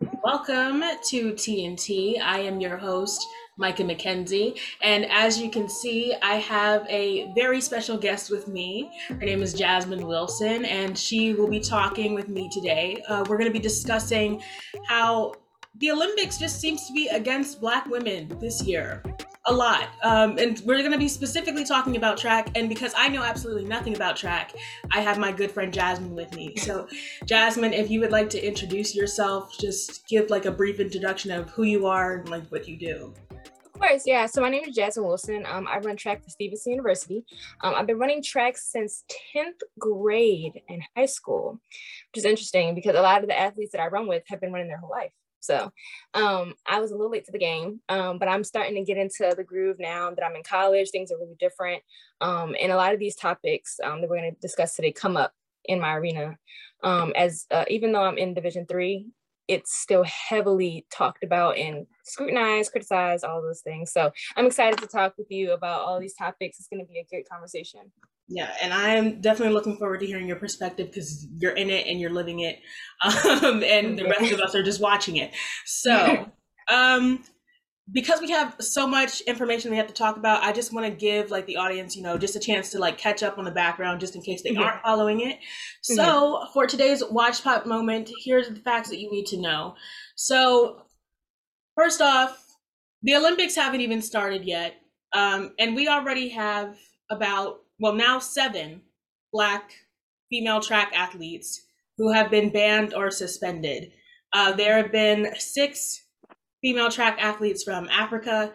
Welcome to TNT. I am your host, Micah McKenzie. And as you can see, I have a very special guest with me. Her name is Jasmine Wilson, and she will be talking with me today. Uh, we're going to be discussing how the Olympics just seems to be against Black women this year a lot. Um, and we're going to be specifically talking about track. And because I know absolutely nothing about track, I have my good friend Jasmine with me. So, Jasmine, if you would like to introduce yourself, just give like a brief introduction of who you are and like what you do. Of course, yeah. So my name is Jasmine Wilson. Um, I run track for Stevenson University. Um, I've been running track since 10th grade in high school, which is interesting because a lot of the athletes that I run with have been running their whole life. So um, I was a little late to the game, um, but I'm starting to get into the groove now that I'm in college. Things are really different. Um, and a lot of these topics um, that we're going to discuss today come up in my arena. Um, as uh, even though I'm in Division three, it's still heavily talked about and scrutinized, criticized, all those things. So I'm excited to talk with you about all these topics. It's going to be a great conversation. Yeah, and I'm definitely looking forward to hearing your perspective because you're in it and you're living it, um, and the rest of us are just watching it. So, um, because we have so much information we have to talk about, I just want to give like the audience, you know, just a chance to like catch up on the background just in case they mm-hmm. aren't following it. So, mm-hmm. for today's watch pop moment, here's the facts that you need to know. So, first off, the Olympics haven't even started yet, um, and we already have about well, now seven Black female track athletes who have been banned or suspended. Uh, there have been six female track athletes from Africa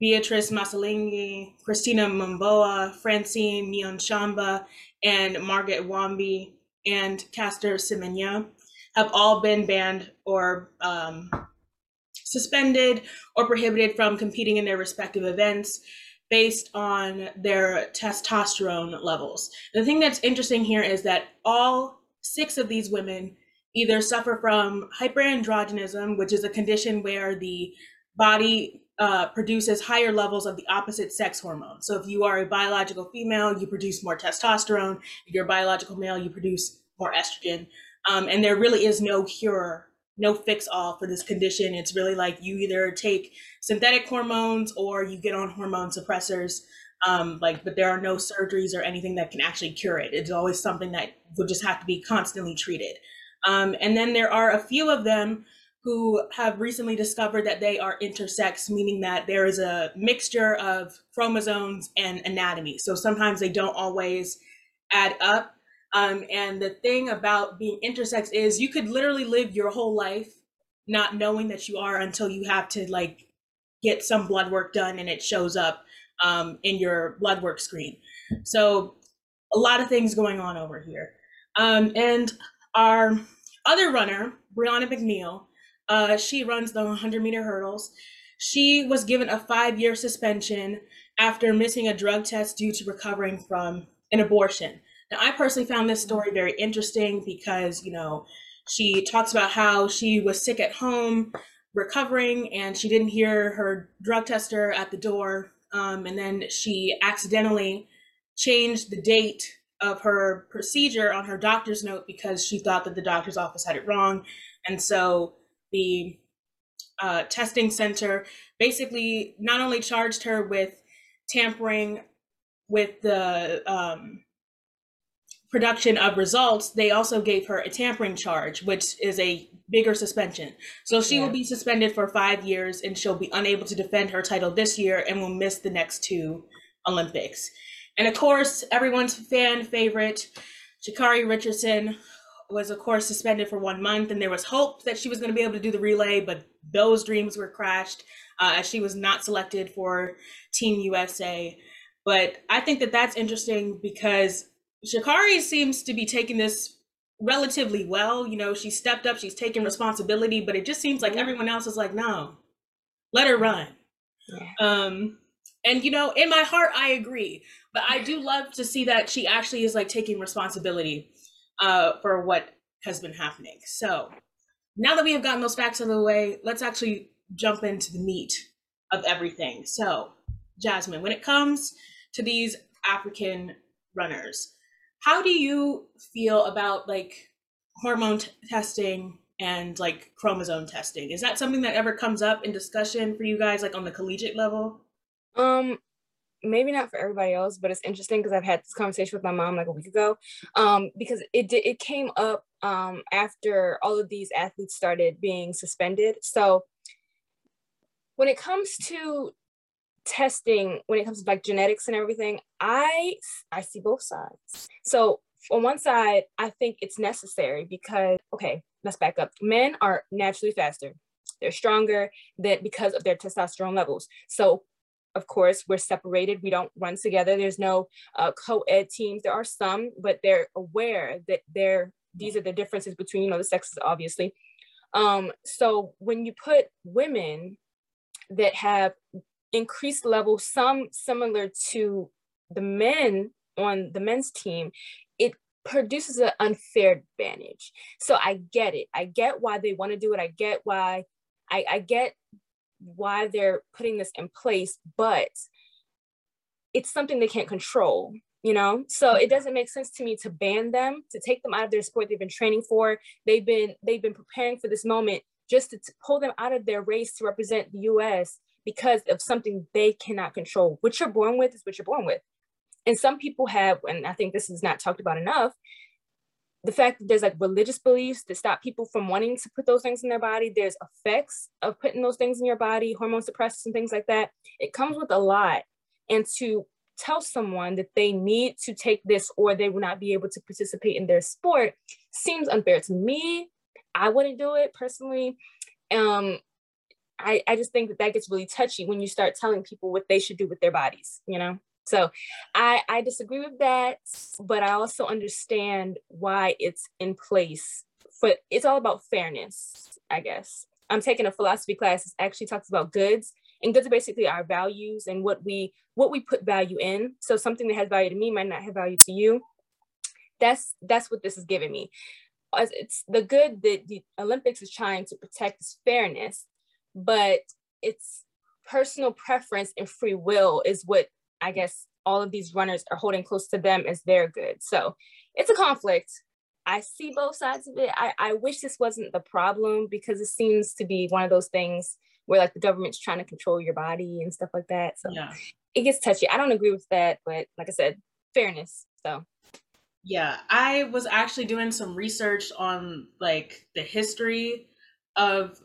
Beatrice Masilingi, Christina Mboma, Francine Niyonsaba, and Margaret Wambui and Caster Semenya have all been banned or um, suspended or prohibited from competing in their respective events based on their testosterone levels. The thing that's interesting here is that all six of these women either suffer from hyperandrogenism, which is a condition where the body uh, produces higher levels of the opposite sex hormone. So if you are a biological female, you produce more testosterone. If you're a biological male, you produce more estrogen. Um, and there really is no cure no fix all for this condition. It's really like you either take synthetic hormones or you get on hormone suppressors. Um, like, but there are no surgeries or anything that can actually cure it. It's always something that will just have to be constantly treated. Um, and then there are a few of them who have recently discovered that they are intersex, meaning that there is a mixture of chromosomes and anatomy. So sometimes they don't always add up. Um, and the thing about being intersex is you could literally live your whole life not knowing that you are until you have to like get some blood work done and it shows up um, in your blood work screen. So a lot of things going on over here. Um, and our other runner, Brianna McNeal, uh, she runs the 100 meter hurdles. She was given a five year suspension after missing a drug test due to recovering from an abortion. Now, I personally found this story very interesting because, you know, she talks about how she was sick at home, recovering, and she didn't hear her drug tester at the door. Um, and then she accidentally changed the date of her procedure on her doctor's note because she thought that the doctor's office had it wrong. And so the uh, testing center basically not only charged her with tampering with the um, production of results, they also gave her a tampering charge, which is a bigger suspension. So she yeah. will be suspended for five years and she'll be unable to defend her title this year and will miss the next two Olympics. And of course, everyone's fan favorite, Sha'Carri Richardson, was of course suspended for one month, and there was hope that she was going to be able to do the relay, but those dreams were crashed uh, as she was not selected for Team USA. But I think that that's interesting because Sha'Carri seems to be taking this relatively well. You know, she stepped up, she's taking responsibility, but it just seems like everyone else is like, no, let her run. Yeah. Um, and you know, in my heart, I agree, but I do love to see that she actually is like taking responsibility uh, for what has been happening. So now that we have gotten those facts out of the way, let's actually jump into the meat of everything. So, Jasmine, when it comes to these African runners, how do you feel about like hormone t- testing and like chromosome testing. Is that something that ever comes up in discussion for you guys, like on the collegiate level? Um, maybe not for everybody else, but it's interesting because I've had this conversation with my mom like a week ago. Um, because it did it came up um after all of these athletes started being suspended. So when it comes to testing, when it comes to like genetics and everything, I I see both sides. So on one side, I think it's necessary because okay, let's back up. Men are naturally faster. They're stronger that because of their testosterone levels. So of course, we're separated. We don't run together. There's no uh, co-ed teams. There are some, but they're aware that they're these are the differences between you know the sexes, obviously. Um, so when you put women that have increased level, some similar to the men on the men's team, it produces an unfair advantage. So I get it. I get why they want to do it. I get why I, I get why they're putting this in place, but it's something they can't control, you know? So it doesn't make sense to me to ban them, to take them out of their sport they've been training for. They've been they've been preparing for this moment just to, to pull them out of their race to represent the US because of something they cannot control. What you're born with is what you're born with. And some people have, and I think this is not talked about enough, the fact that there's like religious beliefs that stop people from wanting to put those things in their body. There's effects of putting those things in your body hormone suppressants and things like that. It comes with a lot. And to tell someone that they need to take this or they will not be able to participate in their sport seems unfair to me. I wouldn't do it personally. Um I, I just think that that gets really touchy when you start telling people what they should do with their bodies you know so I, I disagree with that, but I also understand why it's in place. For it's all about fairness, I guess. I'm taking a philosophy class that actually talks about goods, and goods are basically our values and what we what we put value in. So something that has value to me might not have value to you. That's that's what this is giving me. It's the good that the Olympics is trying to protect is fairness, but it's personal preference and free will is what I guess all of these runners are holding close to them as their good. So it's a conflict. I see both sides of it. I, I wish this wasn't the problem because it seems to be one of those things where like the government's trying to control your body and stuff like that. So yeah. it gets touchy. I don't agree with that, but like I said, fairness. So yeah, I was actually doing some research on like the history of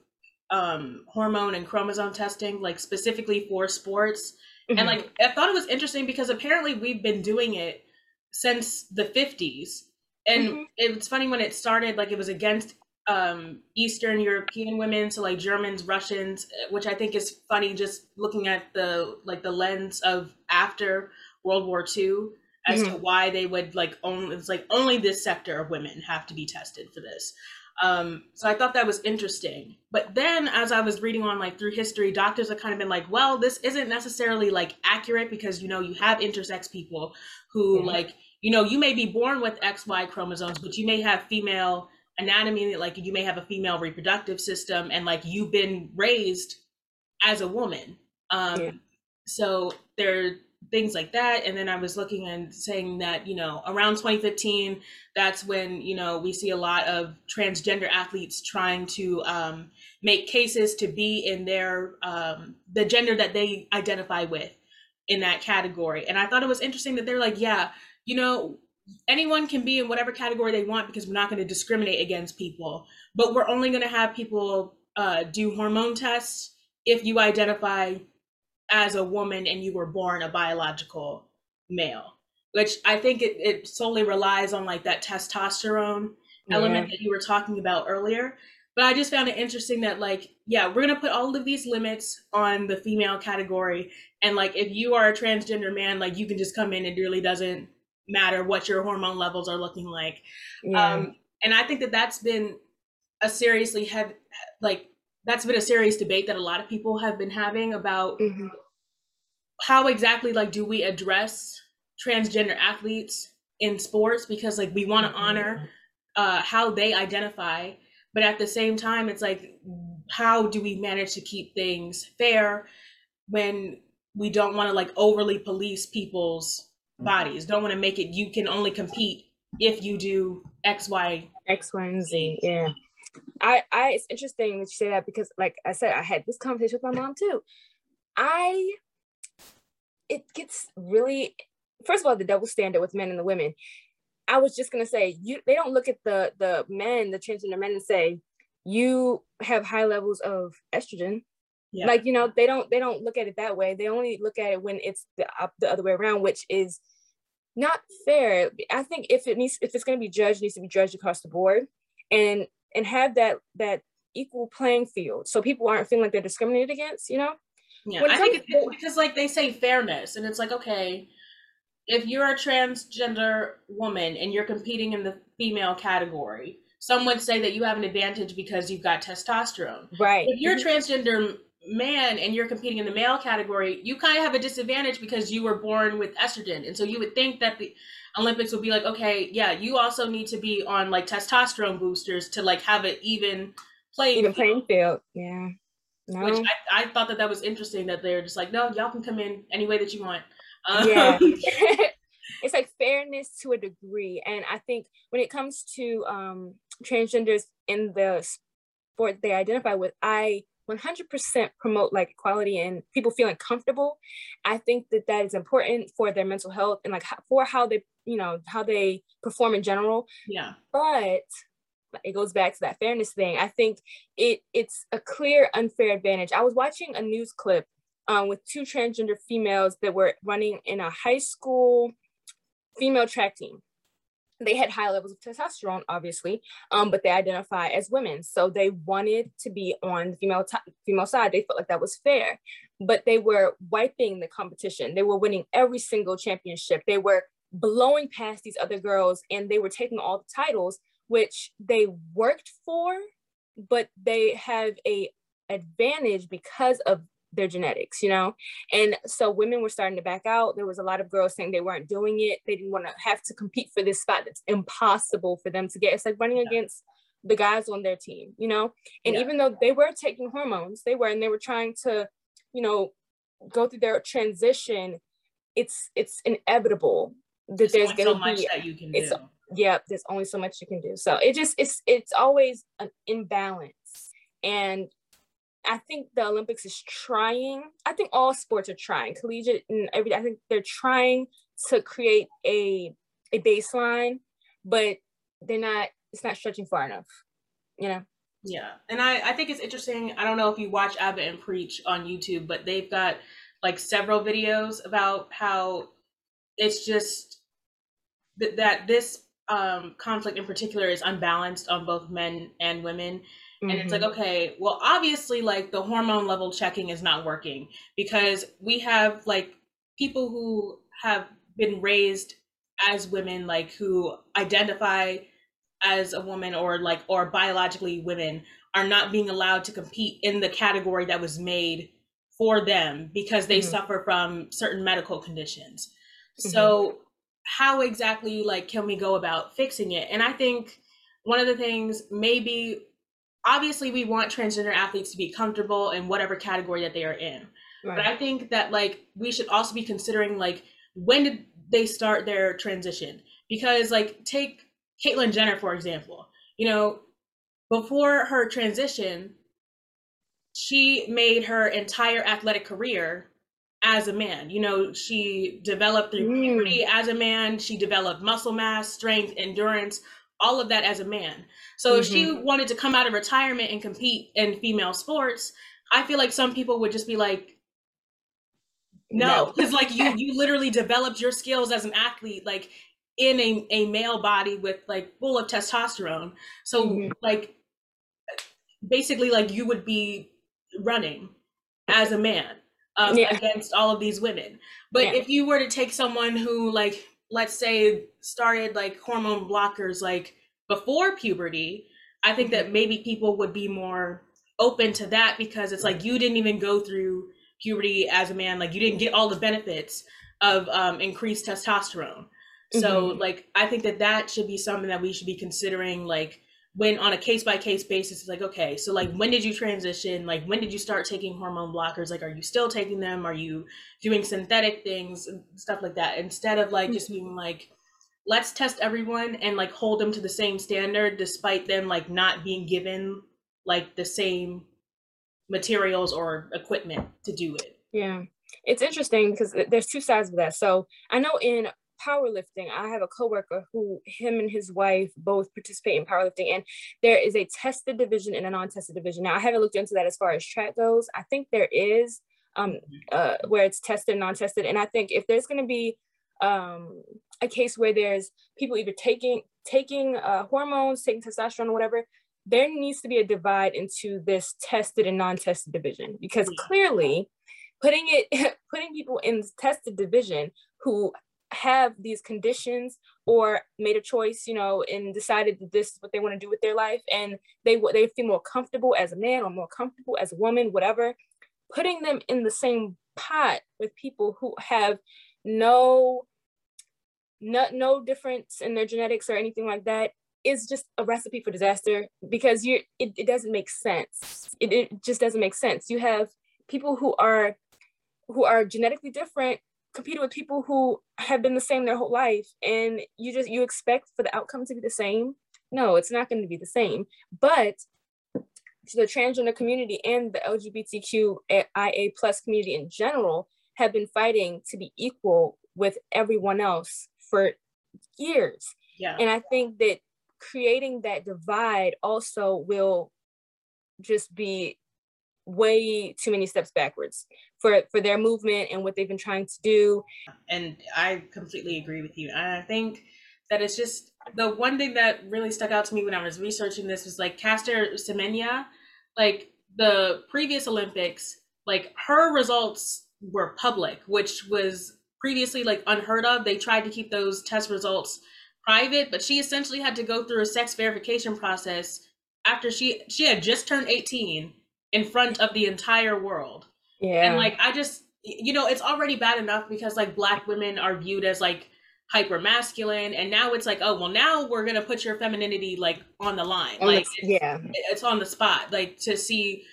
um, hormone and chromosome testing, like specifically for sports. Mm-hmm. And like I thought it was interesting because apparently we've been doing it since the 50s. And mm-hmm. it's funny when it started, like it was against um, Eastern European women, so like Germans, Russians, which I think is funny just looking at the like the lens of after World War II as mm-hmm. to why they would like only it's like only this sector of women have to be tested for this. Um, so I thought that was interesting. But then as I was reading on like through history, doctors have kind of been like, well, this isn't necessarily like accurate because you know you have intersex people who mm-hmm. like, you know, you may be born with XY chromosomes, but you may have female anatomy, like you may have a female reproductive system, and like you've been raised as a woman. Um, yeah. so there things like that. And then I was looking and saying that, you know, around 2015, that's when, you know, we see a lot of transgender athletes trying to um, make cases to be in their, um, the gender that they identify with in that category. And I thought it was interesting that they're like, yeah, you know, anyone can be in whatever category they want because we're not going to discriminate against people, but we're only going to have people uh, do hormone tests if you identify as a woman and you were born a biological male which i think it, it solely relies on like that testosterone yeah. element that you were talking about earlier but i just found it interesting that like yeah we're gonna put all of these limits on the female category and like if you are a transgender man like you can just come in it really doesn't matter what your hormone levels are looking like yeah. um and i think that that's been a seriously heavy like that's been a serious debate that a lot of people have been having about mm-hmm. how exactly like do we address transgender athletes in sports because like we want to mm-hmm. honor uh, how they identify but at the same time it's like how do we manage to keep things fair when we don't want to like overly police people's mm-hmm. bodies don't want to make it you can only compete if you do x y x y and z yeah I, I, it's interesting that you say that because, like I said, I had this conversation with my mom too. I, it gets really, first of all, the double standard with men and the women. I was just gonna say, you, they don't look at the the men, the transgender men, and say, you have high levels of estrogen. Yeah. Like you know, they don't they don't look at it that way. They only look at it when it's the the other way around, which is not fair. I think if it needs if it's going to be judged, it needs to be judged across the board, and and have that that equal playing field, so people aren't feeling like they're discriminated against. You know. Yeah, I think it's because like they say fairness, and it's like okay, if you're a transgender woman and you're competing in the female category, some would say that you have an advantage because you've got testosterone. Right. If you're a mm-hmm. transgender man and you're competing in the male category, you kind of have a disadvantage because you were born with estrogen. And so you would think that the Olympics would be like, okay, yeah, you also need to be on like testosterone boosters to like have an even playing even playing field. Yeah. No. Which I, I thought that that was interesting that they're just like, no, y'all can come in any way that you want. Um, yeah. it's like fairness to a degree. And I think when it comes to um, transgenders in the sport they identify with, I 100% promote like equality and people feeling comfortable. I think that that is important for their mental health and like for how they you know how they perform in general. Yeah. But it goes back to that fairness thing. I think it it's a clear unfair advantage. I was watching a news clip um, with two transgender females that were running in a high school female track team they had high levels of testosterone, obviously, um, but they identify as women. So they wanted to be on the female t- female side. They felt like that was fair, but they were wiping the competition. They were winning every single championship. They were blowing past these other girls, and they were taking all the titles, which they worked for, but they have a advantage because of their genetics, you know? And so women were starting to back out. There was a lot of girls saying they weren't doing it. They didn't want to have to compete for this spot that's impossible for them to get. It's like running yeah. against the guys on their team, you know? And yeah. even though they were taking hormones, they were, and they were trying to, you know, go through their transition, it's it's inevitable that there's, there's going to so much be, that you can do. Yeah, there's only so much you can do. So it just it's it's always an imbalance. And I think the Olympics is trying. I think all sports are trying, collegiate and every. I think they're trying to create a a baseline, but they're not. It's not stretching far enough. You know. Yeah, and I I think it's interesting. I don't know if you watch Abbott and Preach on YouTube, but they've got like several videos about how it's just that that this um, conflict in particular is unbalanced on both men and women Mm-hmm. And it's like, mm-hmm. okay, well, obviously, like the hormone level checking is not working because we have like people who have been raised as women, like who identify as a woman or like, or biologically women are not being allowed to compete in the category that was made for them because they mm-hmm. suffer from certain medical conditions. Mm-hmm. So, how exactly like can we go about fixing it? And I think one of the things maybe obviously we want transgender athletes to be comfortable in whatever category that they are in. Right. But I think that like we should also be considering like when did they start their transition? Because like take Caitlyn Jenner for example. You know, before her transition, she made her entire athletic career as a man. You know, she developed through mm. puberty as a man. She developed muscle mass, strength, endurance, all of that as a man. So mm-hmm. if she mm-hmm. wanted to come out of retirement and compete in female sports, I feel like some people would just be like, no, because no. like you you literally developed your skills as an athlete like in a, a male body with like full of testosterone. So mm-hmm. like basically like you would be running as a man um, yeah. against all of these women. But yeah. if you were to take someone who like let's say started like hormone blockers like before puberty, I think that maybe people would be more open to that because it's like you didn't even go through puberty as a man, like you didn't get all the benefits of um, increased testosterone. So mm-hmm. like I think that that should be something that we should be considering like when on a case by case basis it's like okay so like when did you transition like when did you start taking hormone blockers like are you still taking them are you doing synthetic things stuff like that instead of like just being like let's test everyone and like hold them to the same standard despite them like not being given like the same materials or equipment to do it. Yeah. It's interesting because eh, there's two sides of that. So I know in powerlifting, I have a coworker who him and his wife both participate in powerlifting and there is a tested division and a non-tested division. Now I haven't looked into that as far as track goes. I think there is um uh where it's tested and non-tested. And I think if there's gonna be um a case where there's people either taking taking uh, hormones, taking testosterone or whatever, there needs to be a divide into this tested and non-tested division because clearly putting it putting people in the tested division who have these conditions or made a choice you know and decided that this is what they want to do with their life and they they feel more comfortable as a man or more comfortable as a woman whatever putting them in the same pot with people who have no no, no difference in their genetics or anything like that is just a recipe for disaster because you it, it doesn't make sense. It, it just doesn't make sense. You have people who are who are genetically different competing with people who have been the same their whole life and you just you expect for the outcome to be the same no it's not going to be the same but to the transgender community and the lgbtqia plus community in general have been fighting to be equal with everyone else for years. Yeah. And I think that creating that divide also will just be way too many steps backwards for for their movement and what they've been trying to do. And I completely agree with you. And I think that it's just the one thing that really stuck out to me when I was researching this was like Caster Semenya, like the previous Olympics, like her results were public, which was previously like unheard of. They tried to keep those test results private, but she essentially had to go through a sex verification process after she she had just turned 18 in front of the entire world. Yeah. And like I just you know, it's already bad enough because like black women are viewed as like hyper masculine and now it's like oh well now we're gonna put your femininity like on the line like the, yeah it's on the spot like to see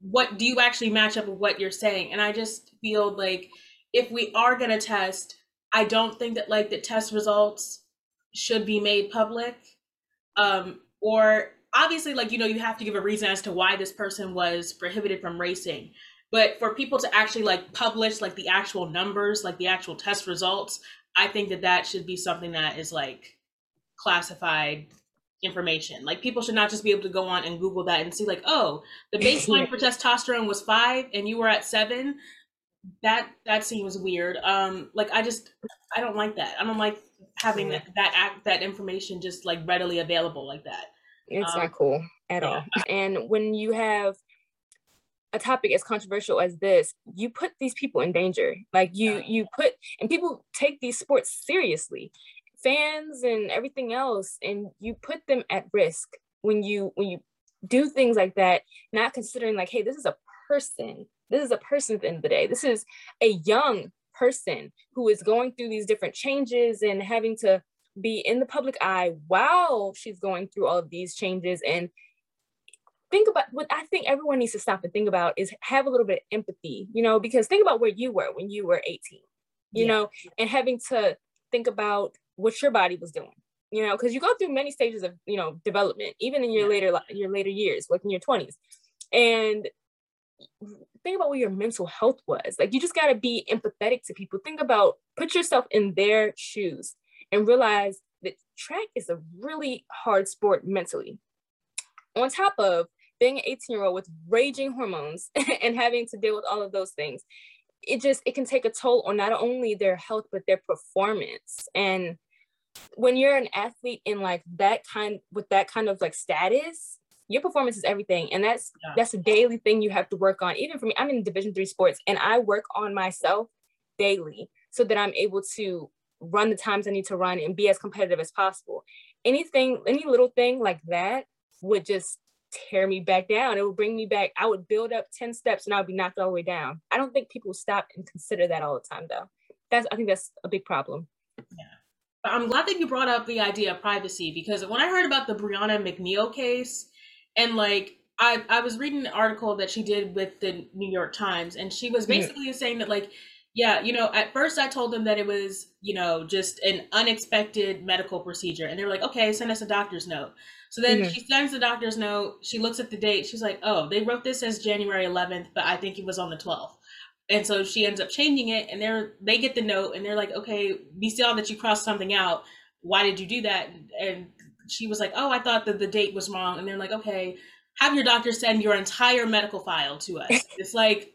what do you actually match up with what you're saying and i just feel like if we are going to test, I don't think that like the test results should be made public. Um, or obviously, like, you know, you have to give a reason as to why this person was prohibited from racing. But for people to actually like publish like the actual numbers, like the actual test results, I think that that should be something that is like classified information. Like people should not just be able to go on and Google that and see like, oh, the baseline for testosterone was five and you were at seven that that seems weird. Um, like I just I don't like that. I don't like having that that act that information just like readily available like that. It's um, not cool at yeah. all. And when you have a topic as controversial as this, you put these people in danger. Like you yeah. you put and people take these sports seriously. Fans and everything else, and you put them at risk when you when you do things like that, not considering like, hey, this is a person this is a person at the end of the day. This is a young person who is going through these different changes and having to be in the public eye while she's going through all of these changes and think about what I think everyone needs to stop and think about is have a little bit of empathy, you know, because think about where you were when you were 18, you yeah. know, and having to think about what your body was doing, you know, because you go through many stages of, you know, development, even in your later your later years, like in your 20s. And think about what your mental health was. Like you just got to be empathetic to people. Think about put yourself in their shoes and realize that track is a really hard sport mentally. On top of being an 18 year old with raging hormones and having to deal with all of those things, it just it can take a toll on not only their health but their performance. And when you're an athlete in like that kind with that kind of like status, your performance is everything and that's yeah. that's a daily thing you have to work on even for me i'm in division three sports and i work on myself daily so that i'm able to run the times i need to run and be as competitive as possible. Anything any little thing like that would just tear me back down. It would bring me back i would build up 10 steps and i would be knocked all the way down. I don't think people stop and consider that all the time though. That's i think that's a big problem. Yeah. I'm glad that you brought up the idea of privacy because when I heard about the Brianna McNeal case, and like I I was reading an article that she did with the New York Times, and she was basically mm-hmm. saying that like Yeah, you know, at first I told them that it was, you know, just an unexpected medical procedure. And they were like, okay, send us a doctor's note. So then mm-hmm. she sends the doctor's note. She looks at the date. She's like, oh, they wrote this as January 11th, but I think it was on the 12th. And so she ends up changing it and they're they get the note and they're like, okay, we saw that you crossed something out. Why did you do that? And she was like, oh, I thought that the date was wrong. And they're like, okay, have your doctor send your entire medical file to us. It's like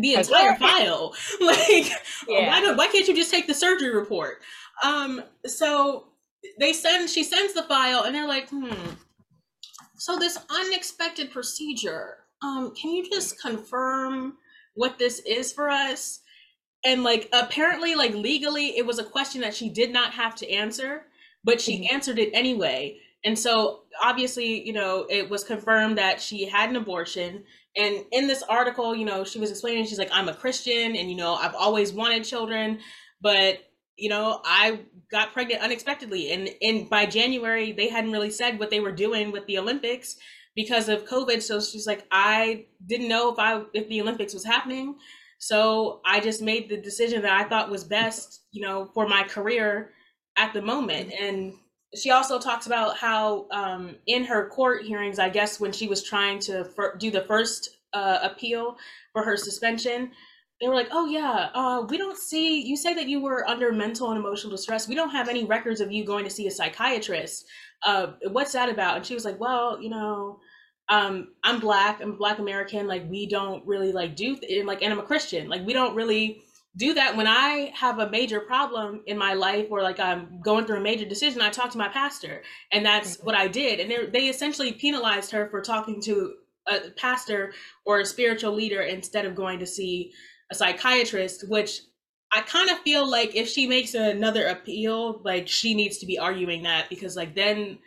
the entire file. Like, yeah. why don't why can't you just take the surgery report? Um, so they send she sends the file and they're like, hmm. So this unexpected procedure, um, can you just confirm what this is for us? And like apparently, like legally, it was a question that she did not have to answer, but she mm-hmm. answered it anyway. And so obviously, you know, it was confirmed that she had an abortion and in this article, you know, she was explaining, she's like, I'm a Christian and, you know, I've always wanted children, but, you know, I got pregnant unexpectedly. And in by January, they hadn't really said what they were doing with the Olympics because of COVID. So she's like, I didn't know if I if the Olympics was happening. So I just made the decision that I thought was best, you know, for my career at the moment. And she also talks about how um, in her court hearings, I guess when she was trying to fir- do the first uh, appeal for her suspension, they were like, "Oh yeah, uh, we don't see. You say that you were under mental and emotional distress. We don't have any records of you going to see a psychiatrist. Uh, what's that about?" And she was like, "Well, you know." Um, I'm black. I'm black American. Like we don't really like do th- like, and I'm a Christian. Like we don't really do that when I have a major problem in my life or like I'm going through a major decision, I talk to my pastor. And that's mm-hmm. what I did. And they essentially penalized her for talking to a pastor or a spiritual leader instead of going to see a psychiatrist, which I kind of feel like if she makes another appeal, like she needs to be arguing that because like then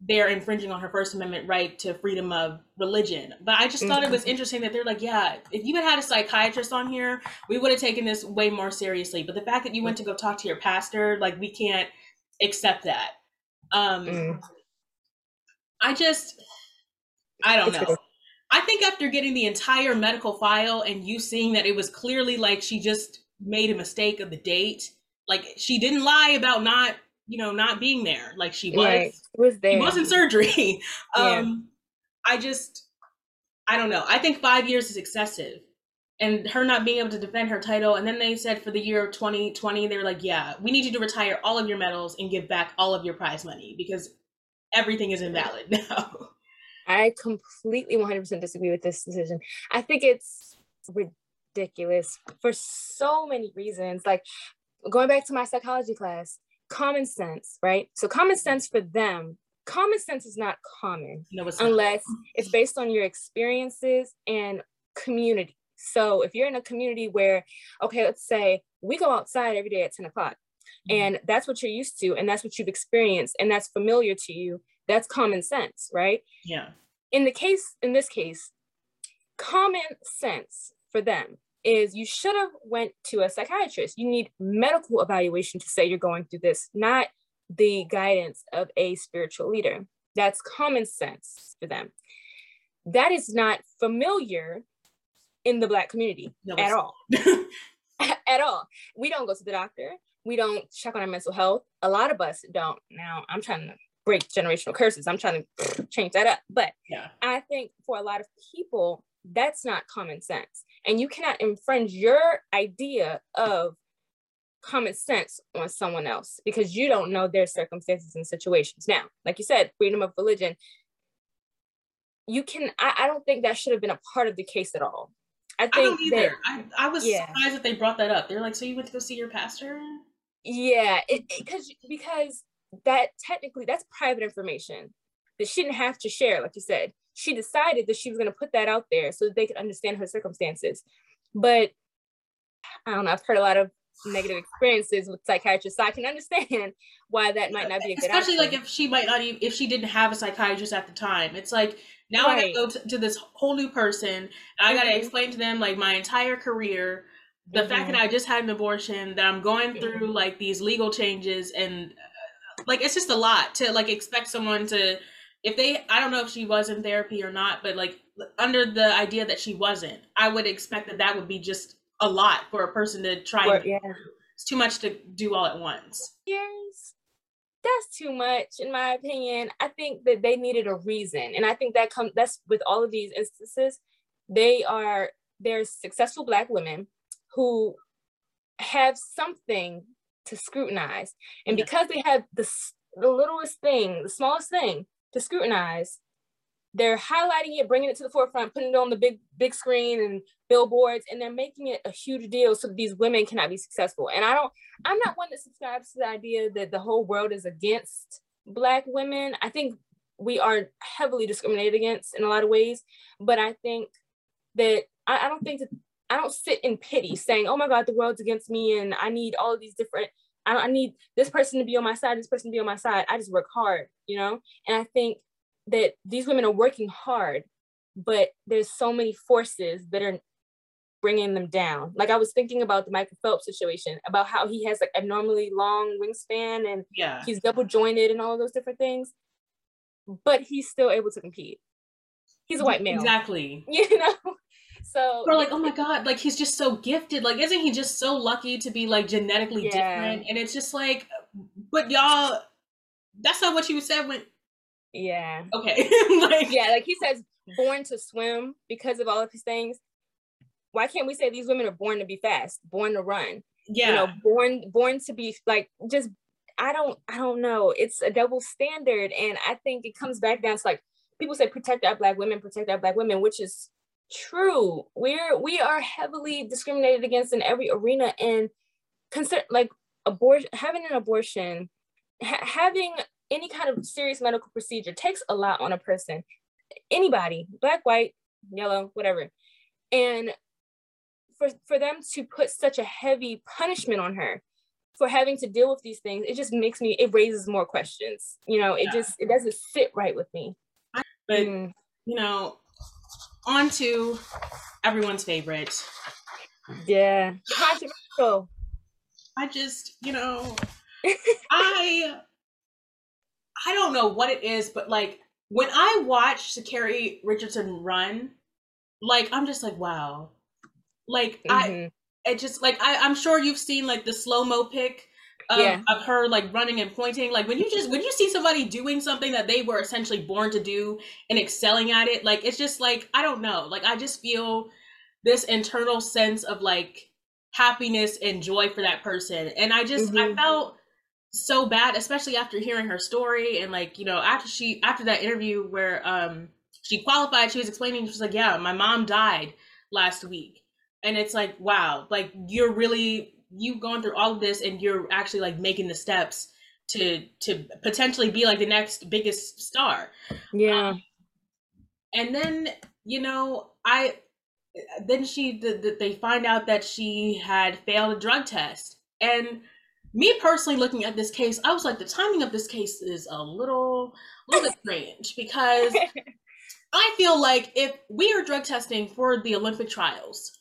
they're infringing on her First Amendment right to freedom of religion. But I just thought it was mm-hmm. interesting that they're like, yeah, if you had had a psychiatrist on here, we would have taken this way more seriously. But the fact that you went to go talk to your pastor, like, we can't accept that. Um, mm. I just, I don't know. I think after getting the entire medical file and you seeing that it was clearly like she just made a mistake of the date, like she didn't lie about not you know, not being there like she was. Right. Was there? She was in surgery. um, yeah. I just, I don't know. I think five years is excessive, and her not being able to defend her title. And then they said for the year of 2020, they were like, "Yeah, we need you to retire all of your medals and give back all of your prize money because everything is invalid now." I completely 100% disagree with this decision. I think it's ridiculous for so many reasons. Like going back to my psychology class, common sense, right? So common sense for them, common sense is not common no, it's unless not. it's based on your experiences and community. So if you're in a community where, okay, let's say we go outside every day at 10 o'clock mm-hmm. and that's what you're used to and that's what you've experienced and that's familiar to you, that's common sense, right? Yeah. In the case, in this case, common sense for them is you should have went to a psychiatrist. You need medical evaluation to say you're going through this, not the guidance of a spiritual leader. That's common sense for them. That is not familiar in the Black community no, at all. at all. We don't go to the doctor. We don't check on our mental health. A lot of us don't. Now, I'm trying to break generational curses. I'm trying to change that up. But yeah. I think for a lot of people, that's not common sense. And you cannot infringe your idea of common sense on someone else because you don't know their circumstances and situations. Now, like you said, freedom of religion, you can, I, I don't think that should have been a part of the case at all. I think I don't either. That, I, I was yeah. surprised that they brought that up. They're like, so you went to go see your pastor? Yeah, because because that technically that's private information that she didn't have to share, like you said she decided that she was going to put that out there so that they could understand her circumstances. But I don't know, I've heard a lot of negative experiences with psychiatrists, so I can understand why that might not be a good Especially like if she might not even, if she didn't have a psychiatrist at the time. It's like, now right. I gotta go to, to, this whole new person and I gotta mm-hmm. explain to them like my entire career, the mm-hmm. fact that I just had an abortion, that I'm going through like these legal changes and uh, like it's just a lot to like expect someone to if they I don't know if she was in therapy or not, but like under the idea that she wasn't, I would expect that that would be just a lot for a person to try. Or, yeah. It's too much to do all at once. Years. That's too much, in my opinion. I think that they needed a reason, and I think that comes. That's with all of these instances. They are there's successful Black women who have something to scrutinize, and Yeah. because they have the the littlest thing, the smallest thing to scrutinize, they're highlighting it, bringing it to the forefront, putting it on the big big screen and billboards, and they're making it a huge deal so that these women cannot be successful. And I don't, I'm not one that subscribes to the idea that the whole world is against Black women. I think we are heavily discriminated against in a lot of ways, but I think that I, I don't think that I don't sit in pity saying, "Oh my God, the world's against me," and I need all of these different. I, I need this person to be on my side, this person to be on my side. I just work hard, you know. And I think that these women are working hard, but there's so many forces that are bringing them down. Like I was thinking about the Michael Phelps situation, about how he has like abnormally long wingspan and Yeah. he's double jointed and all of those different things, but he's still able to compete. He's a white male, Exactly. you know. So We're like, oh my god, like he's just so gifted. Like, isn't he just so lucky to be like genetically Yeah. different? And it's just like, but y'all, that's not what you said when. yeah, Okay, like yeah, like he says, born to swim because of all of his things. Why can't we say these women are born to be fast, born to run? yeah, you know born born to be like just i don't i don't know it's a double standard and i think it comes back down to like people say protect our black women protect our black women which is true. We're we are heavily discriminated against in every arena and concern like abortion having an abortion ha- having any kind of serious medical procedure takes a lot on a person. Anybody black white yellow whatever. And for for them to put such a heavy punishment on her for having to deal with these things it just makes me it raises more questions. You know it Yeah. just it doesn't sit right with me. But Mm, you know, on to everyone's favorite. yeah controversial I just, you know, I I don't know what it is, but like when I watch Sha'Carri Richardson run, like I'm just like, wow. Like I Mhm. it just like I, I'm sure you've seen like the slow-mo pic of, Yeah. of her like running and pointing. Like when you just when you see somebody doing something that they were essentially born to do and excelling at it, like it's just like I don't know. Like I just feel this internal sense of like happiness and joy for that person. And I just I Mhm. felt so bad, especially after hearing her story and like, you know, after she after that interview where um she qualified, she was explaining, she was like, Yeah, my mom died last week. And it's like, wow, like you're really you going through all of this and you're actually like making the steps to to potentially be like the next biggest star. Yeah. Um, and then you know i then she the, the, they find out that she had failed a drug test. And me personally looking at this case i was like the timing of this case is a little a little bit strange because i feel like if we are drug testing for the olympic trials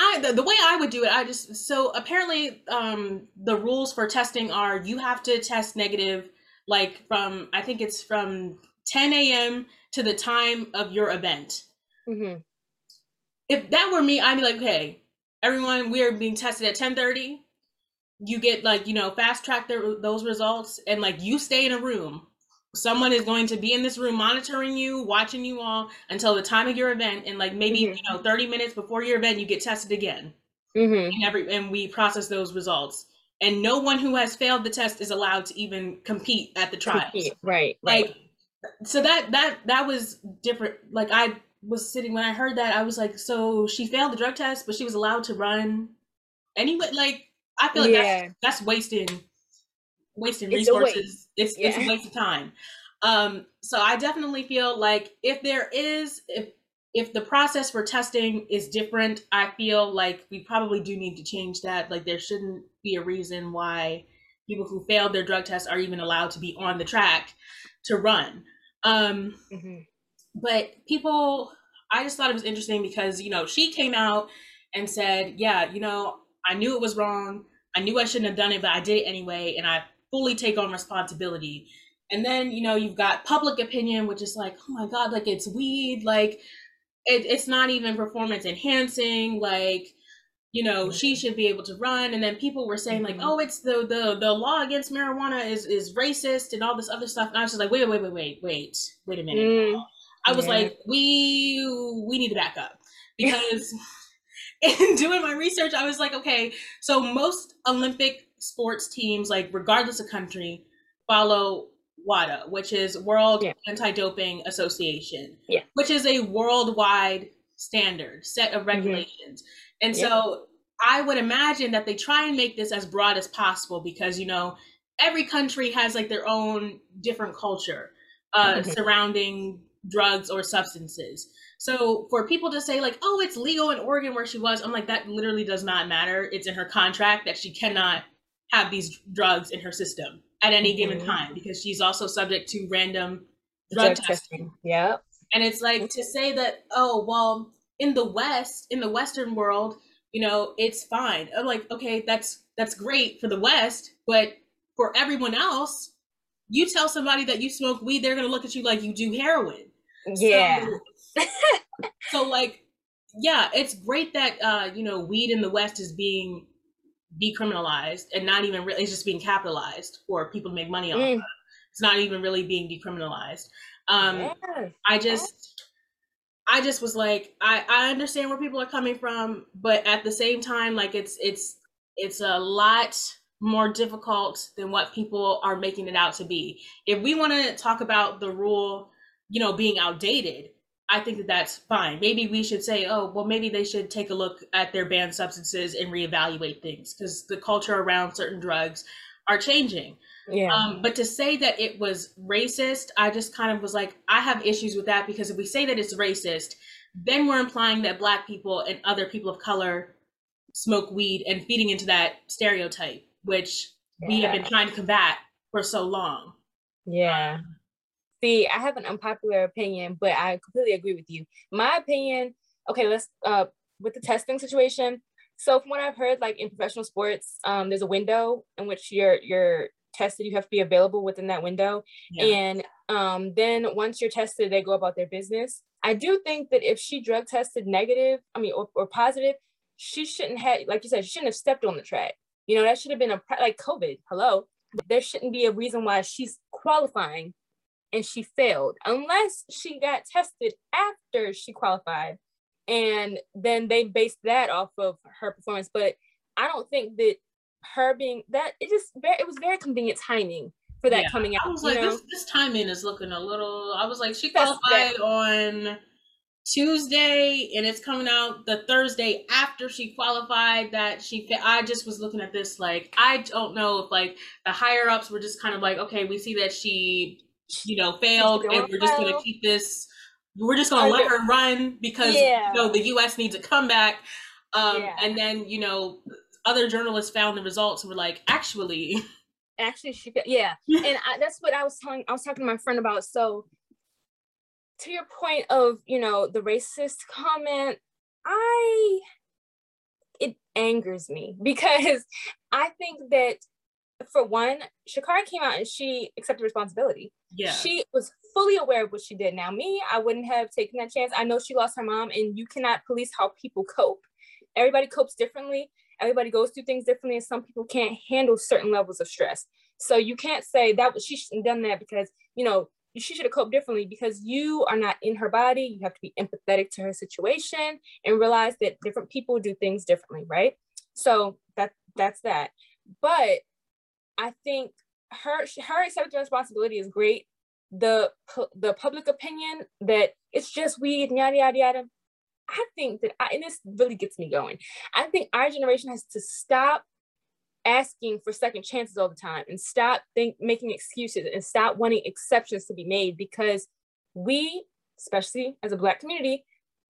I the, the way I would do it, I just so apparently um the rules for testing are you have to test negative like from I think it's from 10 a.m. to the time of your event. hmm If that were me, I'd be like, okay, everyone, we are being tested at 10:30. You get like you know fast track their, those results, and like you stay in a room. Someone is going to be in this room monitoring you, watching you all until the time of your event, and like maybe Mhm. you know 30 minutes before your event, you get tested again, hmm and every and we process those results. And no one who has failed the test is allowed to even compete at the trials. Right right. Like so that that that was different. Like i was sitting when i heard that i was like so she failed the drug test but she was allowed to run anyway? Like i feel like Yeah. that's that's wasting wasting It's resources it's it's a waste of time um so i definitely feel like if there is if if the process for testing is different i feel like we probably do need to change that like there shouldn't be a reason why people who failed their drug test are even allowed to be on the track to run. Um, hmm but people, I just thought it was interesting because, you know, she came out and said, yeah, you know, I knew it was wrong. I knew I shouldn't have done it, but I did it anyway. And I fully take on responsibility. And then, you know, you've got public opinion, which is like, oh my God, like it's weed, like it, it's not even performance enhancing, like, you know, she should be able to run. And then people were saying, like, mm-hmm. oh, it's the the the law against marijuana is is racist and all this other stuff. And I was just like, wait, wait, wait, wait, wait, wait a minute. Mm. I was yeah. like, we we need to back up because in doing my research, I was like, okay, so most Olympic sports teams, like regardless of country, follow WADA, which is World yeah. Anti-Doping Association, yeah. which is a worldwide standard set of mm-hmm. regulations. Mm-hmm. And yeah. so I would imagine that they try and make this as broad as possible because you know every country has like their own different culture uh, mm-hmm. surrounding drugs or substances. So for people to say like, "Oh, it's legal in Oregon where she was," I'm like, that literally does not matter. It's in her contract that she cannot have these drugs in her system at any mm-hmm. given time because she's also subject to random drug, drug testing. testing. Yeah. And it's like to say that, oh, well, in the West, in the Western world, you know, it's fine. I'm like, okay, that's that's great for the West, but for everyone else, you tell somebody that you smoke weed, they're gonna look at you like you do heroin. Yeah. So, so like, yeah, it's great that uh, you know, weed in the West is being decriminalized and not even really it's just being capitalized for people to make money on mm. it's not even really being decriminalized um yes. i just i just was like i i understand where people are coming from but at the same time like it's it's it's a lot more difficult than what people are making it out to be if we want to talk about the rule you know being outdated I think that that's fine. Maybe we should say, oh, well, maybe they should take a look at their banned substances and reevaluate things because the culture around certain drugs are changing. Yeah. Um, but to say that it was racist, I just kind of was like, I have issues with that because if we say that it's racist, then we're implying that Black people and other people of color smoke weed and feeding into that stereotype, which yeah. we have been trying to combat for so long. Yeah. See, I have an unpopular opinion, but I completely agree with you. My opinion, okay, let's uh with the testing situation. So from what I've heard, like in professional sports, um, there's a window in which you're you're tested. You have to be available within that window, yeah. and um, then once you're tested, they go about their business. I do think that if she drug tested negative, I mean, or, or positive, she shouldn't have, like you said, she shouldn't have stepped on the track. You know, that should have been a like COVID. Hello, there shouldn't be a reason why she's qualifying and she failed unless she got tested after she qualified and then they based that off of her performance. But i don't think that her being that it just very it was very convenient timing for that yeah, coming out i was like this, this, timing is looking a little i was like she qualified on tuesday and it's coming out the thursday after she qualified that she i just was looking at this like i don't know if like the higher ups were just kind of like okay we see that she you know, failed, and we're just going to keep this. We're just going to let her run because yeah. you know the U.S. needs a comeback. Um, yeah. And then you know, other journalists found the results and were like, actually, actually, she, yeah, and I, that's what I was telling. I was talking to my friend about. So, to your point of you know the racist comment, I it angers me because I think that for one, Sha'Carri came out and she accepted responsibility. Yeah. She was fully aware of what she did. Now, me, I wouldn't have taken that chance. I know she lost her mom, and you cannot police how people cope. Everybody copes differently. Everybody goes through things differently, and some people can't handle certain levels of stress. So you can't say that was she shouldn't have done that because you know she should have coped differently because you are not in her body. You have to be empathetic to her situation and realize that different people do things differently, right? So that that's that. But I think her her accepting responsibility is great. The the public opinion that it's just weed and yada yada yada. I think that I, and this really gets me going. I think our generation has to stop asking for second chances all the time and stop think making excuses and stop wanting exceptions to be made because we, especially as a black community,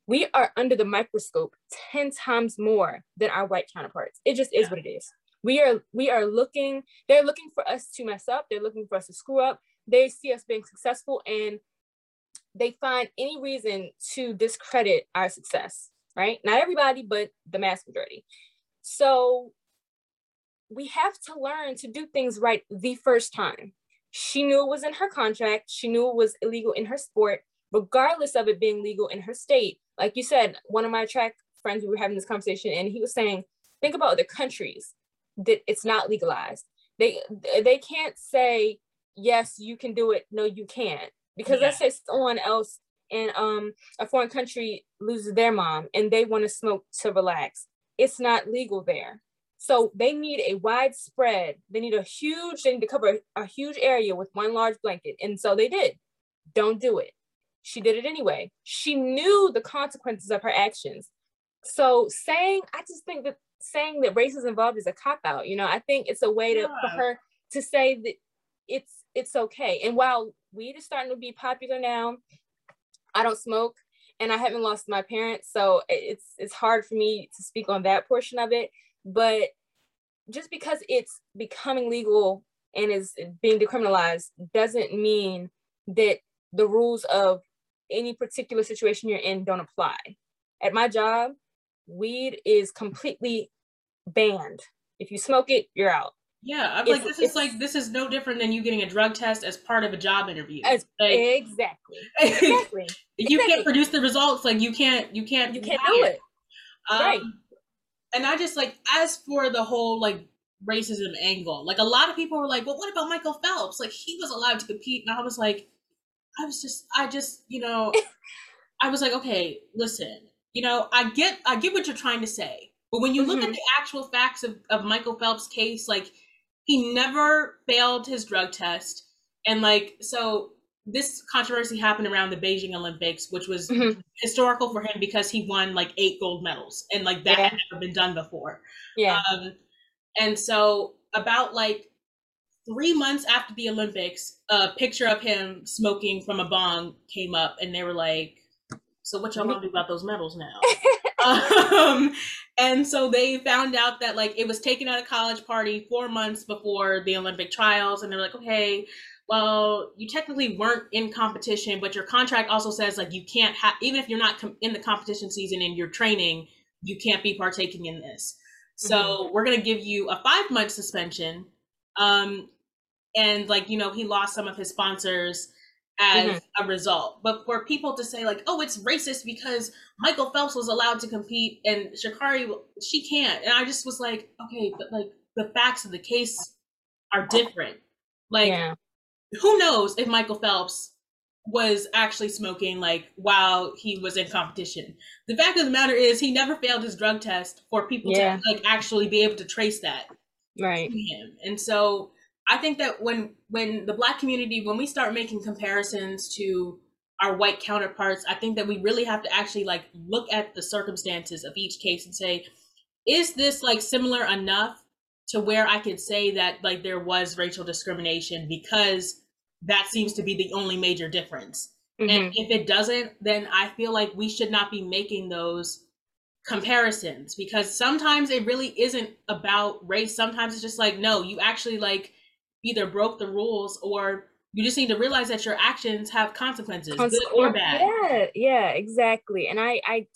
we are under the microscope 10 times more than our white counterparts. It just is yeah. what it is we are we are looking they're looking for us to mess up. They're looking for us to screw up. They see us being successful and they find any reason to discredit our success right? Not everybody but the mass majority. So we have to learn to do things right the first time. She knew it was in her contract. She knew it was illegal in her sport, regardless of it being legal in her state. Like you said, one of my track friends, we were having this conversation, and he was saying, think about other countries that it's not legalized. They they can't say yes, you can do it. No, you can't. Because yeah. let's say someone else in um a foreign country loses their mom and they want to smoke to relax. It's not legal there. So they need a widespread, they need a huge, they need to cover a, a huge area with one large blanket. And so they did. Don't do it. She did it anyway. She knew the consequences of her actions. So saying, I just think that saying that race is involved is a cop out. You know, I think it's a way to yeah. for her to say that it's it's okay. And while weed is starting to be popular now, I don't smoke and I haven't lost my parents, so it's it's hard for me to speak on that portion of it. But just because it's becoming legal and is being decriminalized doesn't mean that the rules of any particular situation you're in don't apply. At my job, weed is completely banned. If you smoke it, you're out. Yeah, I'm like, this is like this is no different than you getting a drug test as part of a job interview. As, like, exactly. Exactly. you exactly. can't produce the results. Like you can't. You can't. You can't do it. Um, right. And I just like as for the whole like racism angle, like a lot of people were like, "Well, what about Michael Phelps? Like he was allowed to compete," and I was like, I was just, I just, you know, I was like, okay, listen, you know, I get, I get what you're trying to say, but when you look mm-hmm. at the actual facts of of Michael Phelps' case, like he never failed his drug test. And like, so this controversy happened around the Beijing Olympics, which was mm-hmm. historical for him because he won like eight gold medals and like that yeah. had never been done before. Yeah. Um, and so about like three months after the Olympics, a picture of him smoking from a bong came up and they were like, so what y'all gonna do about those medals now? um, and so they found out that like it was taken at a college party four months before the Olympic trials, and they're like, okay, well, you technically weren't in competition, but your contract also says like you can't have even if you're not com- in the competition season and you're training, you can't be partaking in this. So mm-hmm. we're gonna give you a five month suspension. Um, and like you know he lost some of his sponsors as mm-hmm. a result. But for people to say like, oh, it's racist because Michael Phelps was allowed to compete and Sha'Carri she can't, and I just was like, okay, but like the facts of the case are different. Like, yeah. who knows if Michael Phelps was actually smoking like while he was in competition. The fact of the matter is he never failed his drug test for people yeah. to like actually be able to trace that right to him. And so I think that when when the black community when we start making comparisons to our white counterparts, I think that we really have to actually like look at the circumstances of each case and say, is this like similar enough to where I could say that like there was racial discrimination because that seems to be the only major difference. Mm-hmm. And if it doesn't, then I feel like we should not be making those comparisons because sometimes it really isn't about race. Sometimes it's just like, no, you actually like either broke the rules or you just need to realize that your actions have consequences, Conse- good or bad. Yeah, yeah, exactly. And I I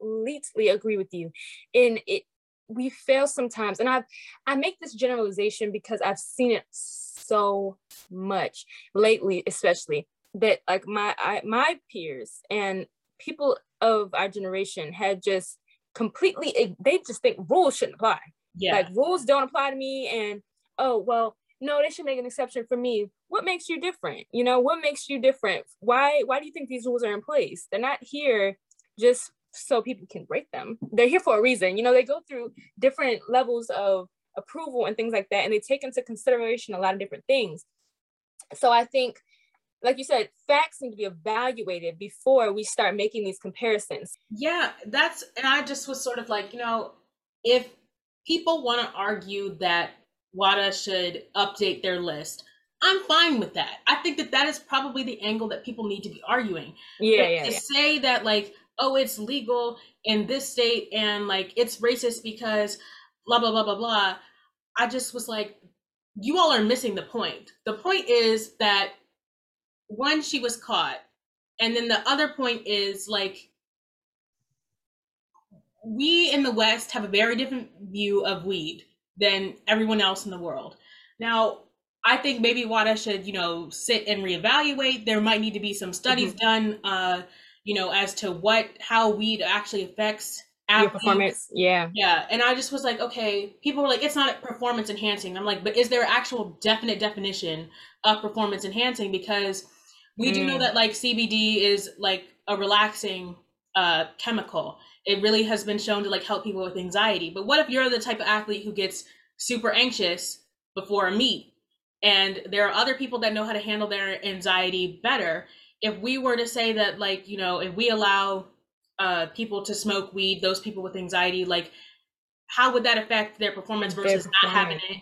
completely agree with you. And it we fail sometimes, and I I make this generalization because I've seen it so much lately, especially that like my I, my peers and people of our generation had just completely they just think rules shouldn't apply. Yeah, like rules don't apply to me, and oh well no, they should make an exception for me. What makes you different? You know, what makes you different? Why why do you think these rules are in place? They're not here just so people can break them. They're here for a reason. You know, they go through different levels of approval and things like that, and they take into consideration a lot of different things. So I think, like you said, facts need to be evaluated before we start making these comparisons. Yeah, that's, and I just was sort of like, you know, if people want to argue that WADA should update their list. I'm fine with that. I think that that is probably the angle that people need to be arguing. Yeah, yeah. To yeah. say that like, oh, it's legal in this state and like it's racist because blah blah blah blah blah. I just was like, you all are missing the point. The point is that one, she was caught, and then the other point is like we in the West have a very different view of weed than everyone else in the world. Now, I think maybe WADA should, you know, sit and reevaluate. There might need to be some studies mm-hmm. done, uh, you know, as to what how weed actually affects your performance. Yeah. Yeah. And I just was like, okay, people were like, it's not performance enhancing. I'm like, but is there an actual definite definition of performance enhancing? Because we mm. do know mm. that like CBD is like a relaxing uh, chemical. It really has been shown to like help people with anxiety. But what if you're the type of athlete who gets super anxious before a meet and there are other people that know how to handle their anxiety better? If we were to say that like, you know, if we allow uh, people to smoke weed, those people with anxiety, like how would that affect their performance versus not having it?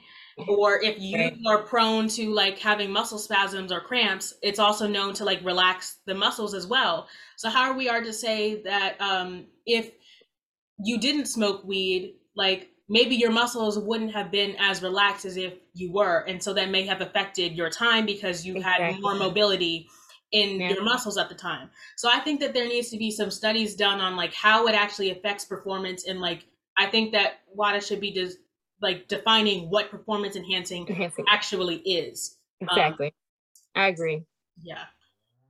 Or if you right. are prone to like having muscle spasms or cramps, it's also known to like relax the muscles as well. So how are we are to say that um, if you didn't smoke weed, like maybe your muscles wouldn't have been as relaxed as if you were, and so that may have affected your time because you exactly. had more mobility in yeah. your muscles at the time. So I think that there needs to be some studies done on like how it actually affects performance and like I think that WADA should be just like defining what performance enhancing, enhancing. actually is. Um, exactly. Um, I agree. Yeah.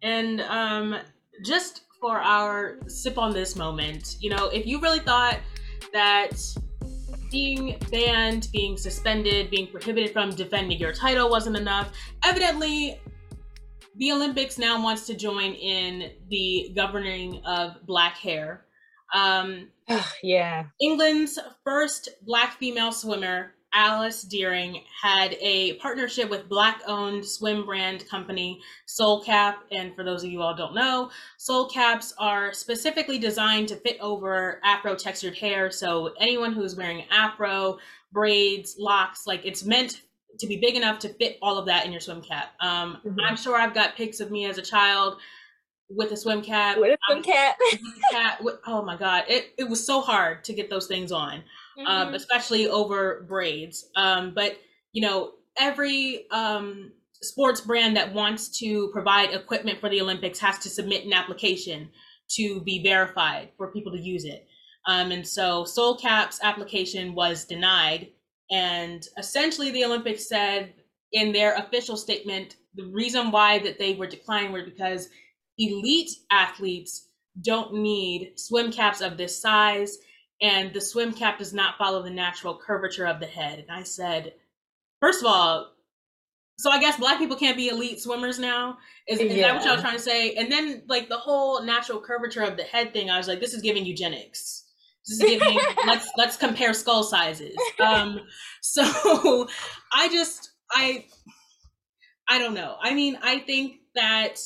And um just for our sip on this moment, you know, if you really thought that being banned, being suspended, being prohibited from defending your title wasn't enough, evidently the Olympics now wants to join in the governing of black hair. Um, yeah. England's first black female swimmer, Alice Dearing, had a partnership with black owned swim brand company Soul Cap. And for those of you all don't know, Soul Caps are specifically designed to fit over afro textured hair. So anyone who's wearing afro, braids, locks, like it's meant to be big enough to fit all of that in your swim cap. Um, mm-hmm. I'm sure I've got pics of me as a child with a swim cap. With a swim cap. cap with, oh my god, it it was so hard to get those things on, um, mm-hmm. um, especially over braids. Um, but you know, every um, sports brand that wants to provide equipment for the Olympics has to submit an application to be verified for people to use it. Um, and so Soul Cap's application was denied and essentially, the Olympics said in their official statement the reason why that they were declining were because elite athletes don't need swim caps of this size, and the swim cap does not follow the natural curvature of the head. And I said, first of all, so I guess black people can't be elite swimmers now. Is, is yeah. that what y'all trying to say? And then like the whole natural curvature of the head thing, I was like, this is giving eugenics This is giving let's let's compare skull sizes um so i just i i don't know i mean i think that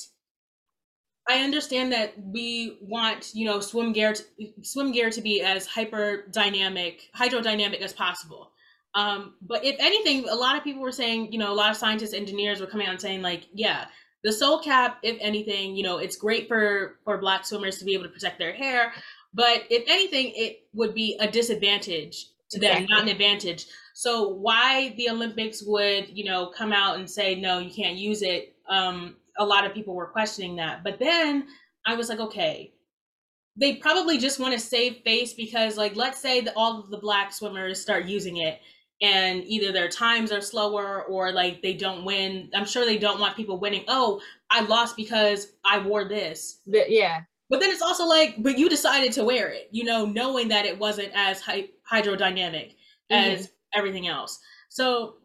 i understand that we want you know swim gear to, swim gear to be as hyper dynamic hydrodynamic as possible um but if anything a lot of people were saying you know a lot of scientists engineers were coming out and saying like yeah the soul cap if anything you know it's great for for black swimmers to be able to protect their hair but if anything, it would be a disadvantage to them, exactly. not an advantage. So why the Olympics would, you know, come out and say no, you can't use it? Um, a lot of people were questioning that. But then I was like, okay, they probably just want to save face because, like, let's say that all of the black swimmers start using it and either their times are slower or like they don't win. I'm sure they don't want people winning. Oh, I lost because I wore this. But, yeah. But then it's also like, but you decided to wear it, you know, knowing that it wasn't as hy- hydrodynamic mm-hmm. as everything else. So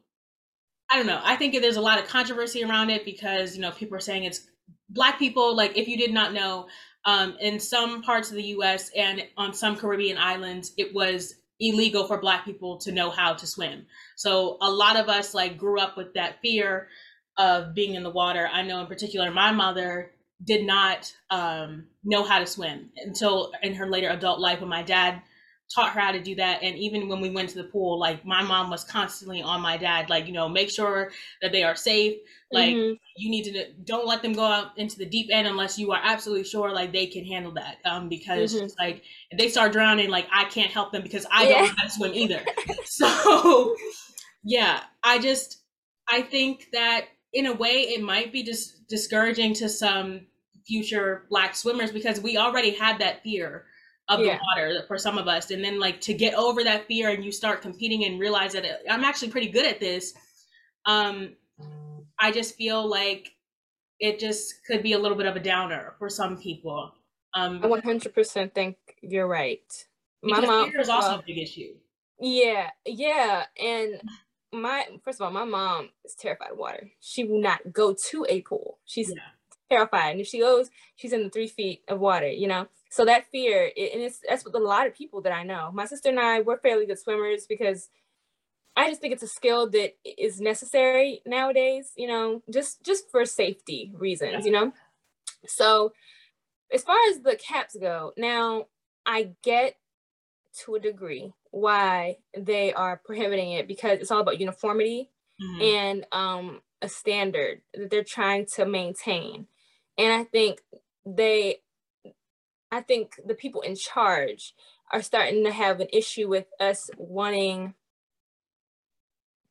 I don't know. I think there's a lot of controversy around it because, you know, people are saying it's black people. Like, if you did not know, um, in some parts of the US and on some Caribbean islands, it was illegal for black people to know how to swim. So a lot of us like grew up with that fear of being in the water. I know in particular my mother did not um, know how to swim until in her later adult life when my dad taught her how to do that and even when we went to the pool like my mom was constantly on my dad like you know make sure that they are safe like mm-hmm. you need to don't let them go out into the deep end unless you are absolutely sure like they can handle that um because mm-hmm. like if they start drowning like i can't help them because i yeah. don't know how to swim either so yeah i just i think that in a way it might be just discouraging to some future black swimmers because we already had that fear of yeah. the water for some of us and then like to get over that fear and you start competing and realize that i'm actually pretty good at this um I just feel like it just could be a little bit of a downer for some people. Um, I 100% think you're right. My mom is also uh, a big issue. Yeah, yeah, and my first of all, my mom is terrified of water. She will not go to a pool. She's yeah. Terrified, and if she goes, she's in the three feet of water. You know, so that fear, it, and it's that's with a lot of people that I know. My sister and I, we're fairly good swimmers because I just think it's a skill that is necessary nowadays. You know, just just for safety reasons. You know, so as far as the caps go, now I get to a degree why they are prohibiting it because it's all about uniformity mm-hmm. and um, a standard that they're trying to maintain. And I think they, I think the people in charge are starting to have an issue with us wanting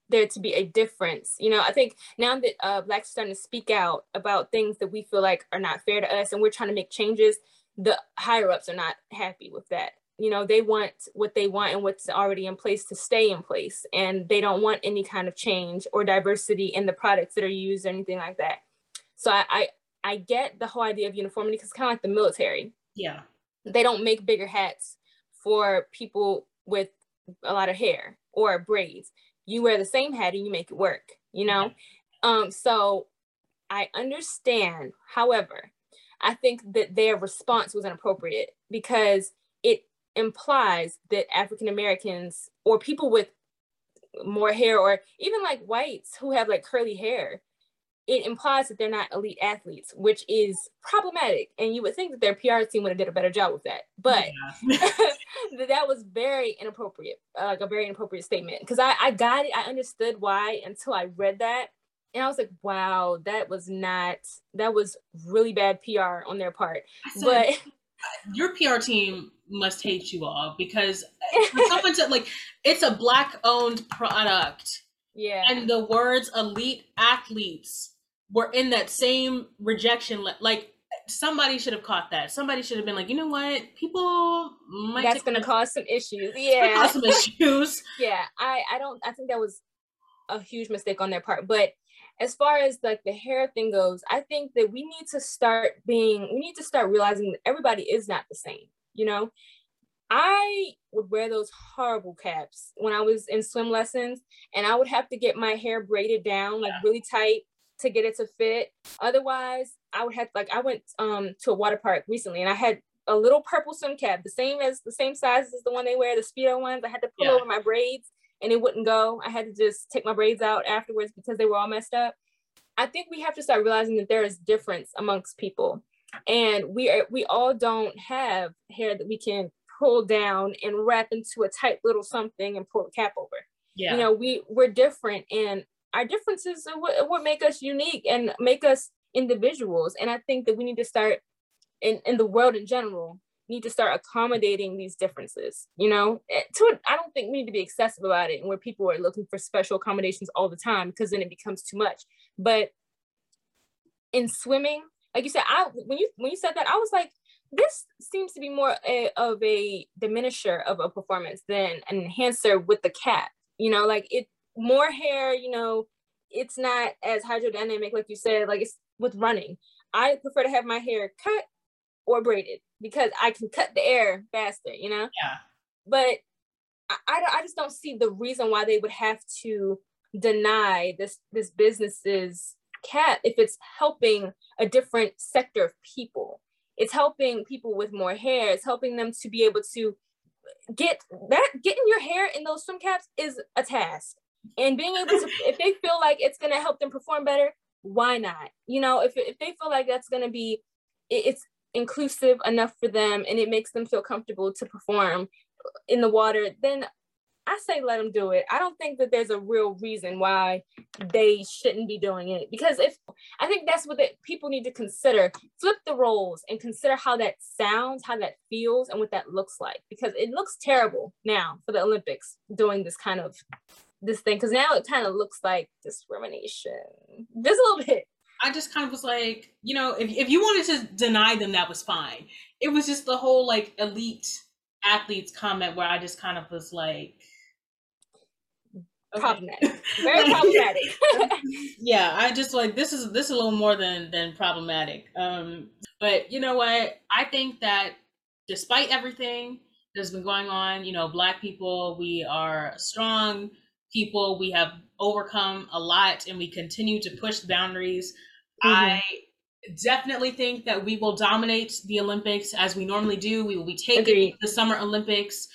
there to be a difference. You know, I think now that uh, Blacks are starting to speak out about things that we feel like are not fair to us and we're trying to make changes, the higher ups are not happy with that. You know they want what they want and what's already in place to stay in place. And they don't want any kind of change or diversity in the products that are used or anything like that. So i i, I get the whole idea of uniformity because it's kind of like the military. Yeah. They don't make bigger hats for people with a lot of hair or braids. You wear the same hat and you make it work you know? Um so i understand. However i think that their response was inappropriate because it implies that African Americans or people with more hair or even like whites who have like curly hair, it implies that they're not elite athletes, which is problematic. And you would think that their PR team would have did a better job with that. But yeah. that was very inappropriate, uh, like a very inappropriate statement. Because I, I got it, I understood why until I read that. And I was like, wow, that was not, that was really bad PR on their part. Said, but your PR team must hate you all because someone said like it's a black owned product. Yeah. And the words elite athletes were in that same rejection like somebody should have caught that. Somebody should have been like, you know what, people might. That's going to cause some issues. Yeah, cause some issues. yeah, I I don't. I think that was a huge mistake on their part. But as far as like the hair thing goes, I think that we need to start being. We need to start realizing that everybody is not the same you know I would wear those horrible caps when I was in swim lessons, and I would have to get my hair braided down like really tight to get it to fit. Otherwise, I would have like I went um to a water park recently, and I had a little purple swim cap, the same as the same size as the one they wear, the speedo ones. I had to pull yeah. over my braids, and it wouldn't go. I had to just take my braids out afterwards because they were all messed up. I think we have to start realizing that there is difference amongst people and we are we all don't have hair that we can pull down and wrap into a tight little something and pull a cap over yeah you know we we're different and our differences are what, what make us unique and make us individuals. And i think that we need to start in, in the world in general need to start accommodating these differences you know? Eh, to i don't think we need to be excessive about it and where people are looking for special accommodations all the time because then it becomes too much. But in swimming like you said, I when you when you said that, I was like, this seems to be more a, of a diminisher of a performance than an enhancer with the cap. You know, like it more hair. You know, it's not as hydrodynamic, like you said. Like it's with running. I prefer to have my hair cut or braided because I can cut the air faster. You know. Yeah. But I, I, I just don't see the reason why they would have to deny this this business's cat if it's helping a different sector of people. It's helping people with more hair. It's helping them to be able to get that getting your hair in those swim caps is a task. And being able to if they feel like it's gonna help them perform better, why not? You know, if if they feel like that's gonna be it's inclusive enough for them and it makes them feel comfortable to perform in the water, then I say let them do it. I don't think that there's a real reason why they shouldn't be doing it because if I think that's what the, people need to consider. Flip the roles and consider how that sounds, how that feels, and what that looks like because it looks terrible now for the Olympics doing this kind of this thing because now it kind of looks like discrimination just a little bit. I just kind of was like, you know, if, if you wanted to deny them, that was fine. It was just the whole like elite athletes comment where I just kind of was like, problematic. Very problematic. yeah, I just like this is this is a little more than than problematic. Um, but you know what? I think that despite everything that's been going on, you know, black people, we are strong people. We have overcome a lot and we continue to push the boundaries. Mm-hmm. I definitely think that we will dominate the Olympics as we normally do. We will be taking Agreed. the Summer Olympics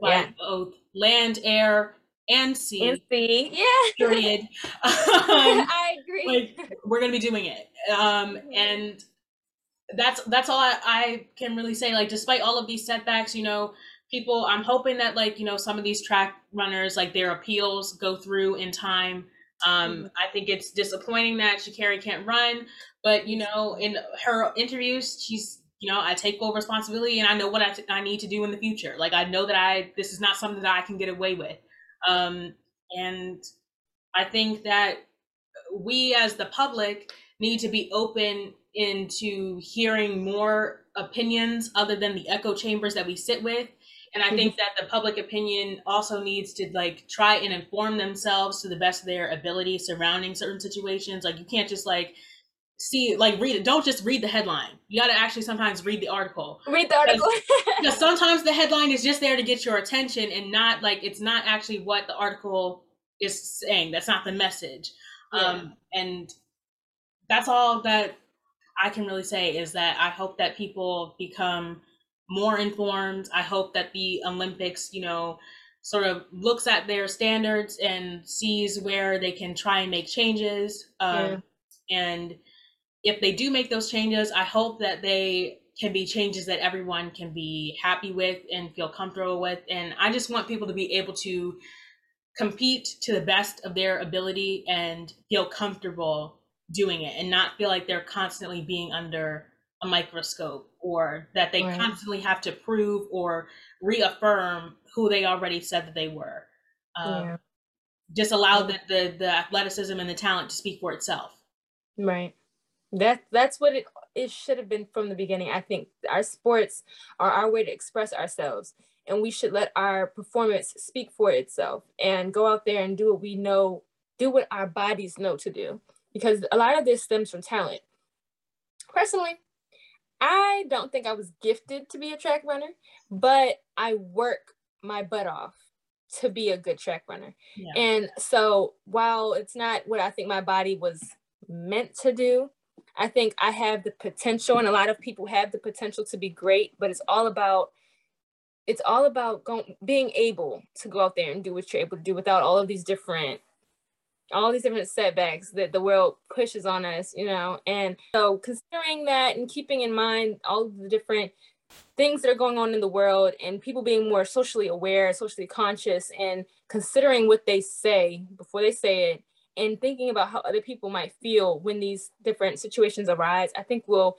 by yeah. both land, air, and sea. And sea, yeah. Period. um, I agree. Like we're gonna be doing it, um, mm-hmm. and that's that's all I, I can really say. Like, despite all of these setbacks, you know, people. I'm hoping that like you know some of these track runners, like their appeals, go through in time. Um, mm-hmm. I think it's disappointing that Sha'Carri can't run, but you know, in her interviews, she's you know, I take full responsibility and I know what I, t- I need to do in the future. Like I know that I this is not something that I can get away with. Um, and I think that we as the public need to be open into hearing more opinions other than the echo chambers that we sit with and i think mm-hmm. that the public opinion also needs to like try and inform themselves to the best of their ability surrounding certain situations. Like you can't just like see like read it. Don't just read the headline. You got to actually sometimes read the article. Read the article. Because sometimes the headline is just there to get your attention and not like it's not actually what the article is saying. That's not the message. Yeah. um and that's all that i can really say is that i hope that people become more informed i hope that the olympics you know sort of looks at their standards and sees where they can try and make changes um, yeah. and if they do make those changes, I hope that they can be changes that everyone can be happy with and feel comfortable with. And I just want people to be able to compete to the best of their ability and feel comfortable doing it and not feel like they're constantly being under a microscope or that they right. constantly have to prove or reaffirm who they already said that they were. Um, yeah. Just allow the, the, the athleticism and the talent to speak for itself. Right. That that's what it it should have been from the beginning. I think our sports are our way to express ourselves, and we should let our performance speak for itself and go out there and do what we know, do what our bodies know to do. Because a lot of this stems from talent. Personally, I don't think I was gifted to be a track runner, but I work my butt off to be a good track runner. Yeah. And so while it's not what I think my body was meant to do, I think I have the potential, and a lot of people have the potential to be great, but it's all about it's all about going, being able to go out there and do what you're able to do without all of these different all these different setbacks that the world pushes on us, you know. And so considering that and keeping in mind all the different things that are going on in the world and people being more socially aware, socially conscious, and considering what they say before they say it and thinking about how other people might feel when these different situations arise, I think will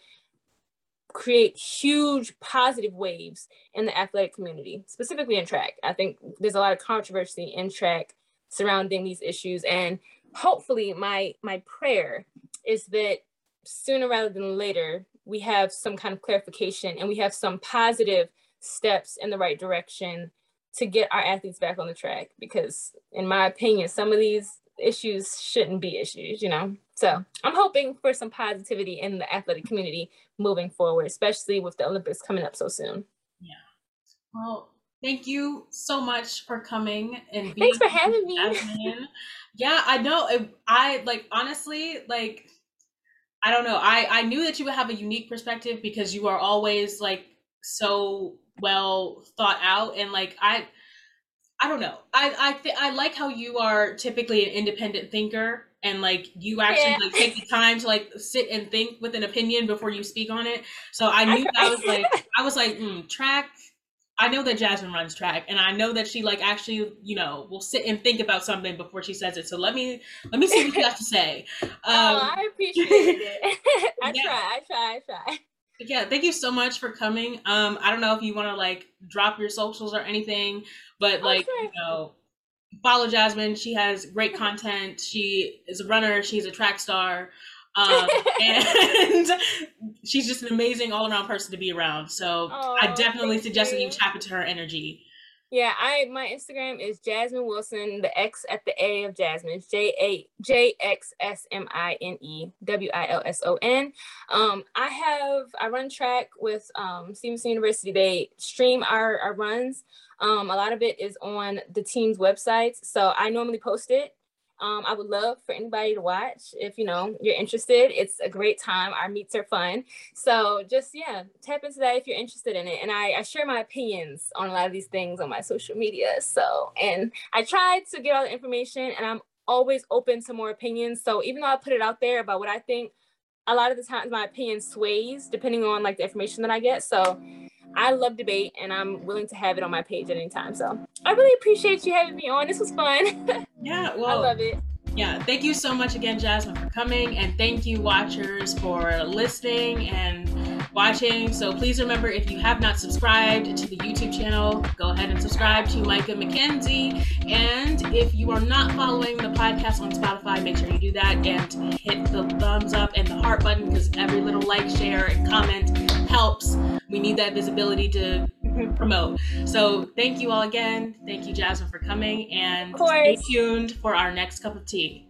create huge positive waves in the athletic community, specifically in track. I think there's a lot of controversy in track surrounding these issues. And hopefully my my prayer is that sooner rather than later, we have some kind of clarification and we have some positive steps in the right direction to get our athletes back on the track because in my opinion some of these issues shouldn't be issues, you know? So I'm hoping for some positivity in the athletic community moving forward, especially with the Olympics coming up so soon. Yeah. Well, thank you so much for coming and being thanks for having me. yeah, I know. I like honestly like. I don't know. I I knew that you would have a unique perspective because you are always like so well thought out and like I I don't know. I I th- I like how you are typically an independent thinker and like you actually yeah. like take the time to like sit and think with an opinion before you speak on it. So I knew I, I was like I was like mm, track. I know that Jasmine runs track, and I know that she like actually you know will sit and think about something before she says it. So let me let me see what you have to say. Um, oh, I appreciate it. I yeah. try. I try. I try yeah thank you so much for coming um i don't know if you want to like drop your socials or anything but like you know follow jasmine she has great content she is a runner she's a track star um, and she's just an amazing all-around person to be around so oh, i definitely suggest that you tap into her energy Yeah, I my Instagram is Jasmine Wilson. The X at the A of Jasmine J A J X S M I N E W I L S O N. Um, I have I run track with um, Stevenson University. They stream our our runs. Um, a lot of it is on the team's websites, so I normally post it um, I would love for anybody to watch if you know you're interested. It's a great time. Our meets are fun. So just yeah, tap into that if you're interested in it. And I, I share my opinions on a lot of these things on my social media. So and I try to get all the information and I'm always open to more opinions. So even though I put it out there about what I think, a lot of the times my opinion sways depending on like the information that I get. So I love debate and I'm willing to have it on my page at any time. So I really appreciate you having me on. This was fun. Yeah, well, I love it. Yeah, thank you so much again, Jasmine, for coming. And thank you, watchers, for listening and watching. So please remember if you have not subscribed to the YouTube channel, go ahead and subscribe to Micah McKenzie. And if you are not following the podcast on Spotify, make sure you do that and hit the thumbs up and the heart button because every little like, share, and comment helps. We need that visibility to promote. So thank you all again. Thank you, Jasmine, for coming, and stay tuned for our next cup of tea.